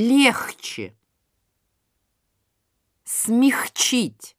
легче, смягчить.